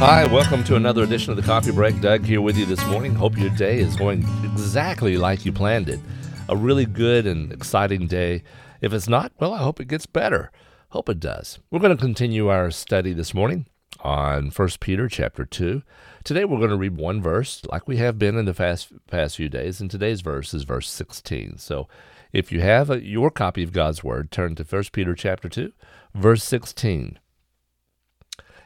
Hi, welcome to another edition of the Coffee Break. Doug here with you this morning. Hope your day is going exactly like you planned it. A really good and exciting day. If it's not, well, I hope it gets better. Hope it does. We're going to continue our study this morning on 1 Peter chapter 2. Today we're going to read one verse like we have been in the past, past few days, and today's verse is verse 16. So if you have a, your copy of God's Word, turn to 1 Peter chapter 2, verse 16.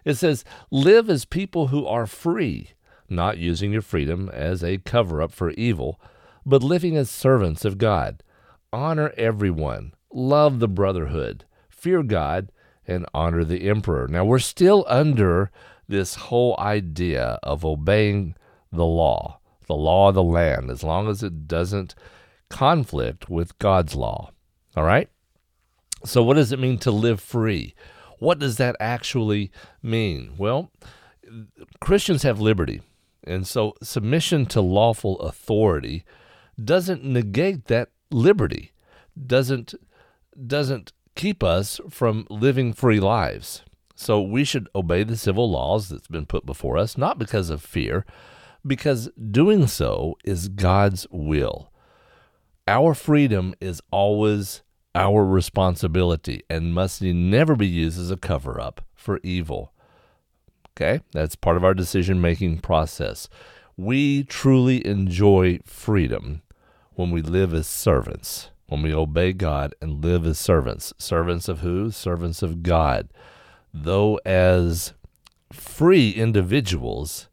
It says, Live as people who are free, not using your freedom as a cover up for evil, but living as servants of God. Honor everyone, love the brotherhood, fear God, and honor the emperor. Now, we're still under this whole idea of obeying the law, the law of the land, as long as it doesn't conflict with God's law. All right? So, what does it mean to live free? What does that actually mean? Well, Christians have liberty. And so submission to lawful authority doesn't negate that liberty, doesn't doesn't keep us from living free lives. So we should obey the civil laws that's been put before us, not because of fear, because doing so is God's will. Our freedom is always our responsibility and must never be used as a cover up for evil. Okay, that's part of our decision making process. We truly enjoy freedom when we live as servants, when we obey God and live as servants. Servants of who? Servants of God. Though as free individuals,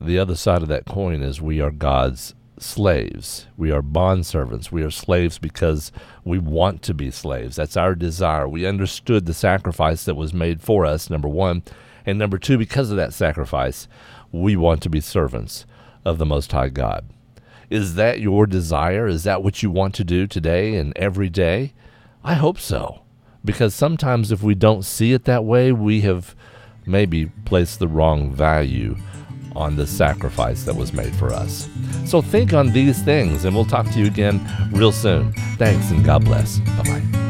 the other side of that coin is we are God's slaves. We are bond servants. We are slaves because we want to be slaves. That's our desire. We understood the sacrifice that was made for us, number one. And number two, because of that sacrifice, we want to be servants of the Most High God. Is that your desire? Is that what you want to do today and every day? I hope so. Because sometimes if we don't see it that way, we have maybe placed the wrong value on the sacrifice that was made for us. So think on these things, and we'll talk to you again real soon. Thanks, and God bless. Bye bye.